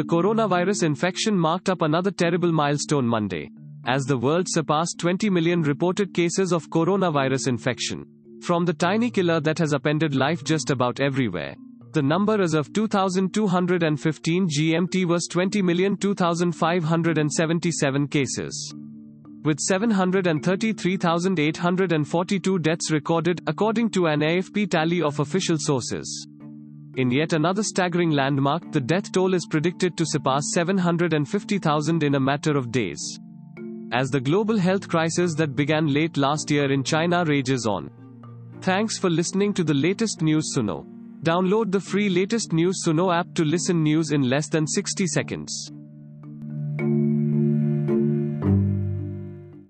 The coronavirus infection marked up another terrible milestone Monday, as the world surpassed 20 million reported cases of coronavirus infection. From the tiny killer that has upended life just about everywhere. The number as of 2215 GMT was 20,002,577 cases. With 733,842 deaths recorded, according to an AFP tally of official sources. In yet another staggering landmark, the death toll is predicted to surpass 750,000 in a matter of days. As the global health crisis that began late last year in China rages on. Thanks for listening to the latest news Suno. Download the free latest news Suno app to listen news in less than 60 seconds.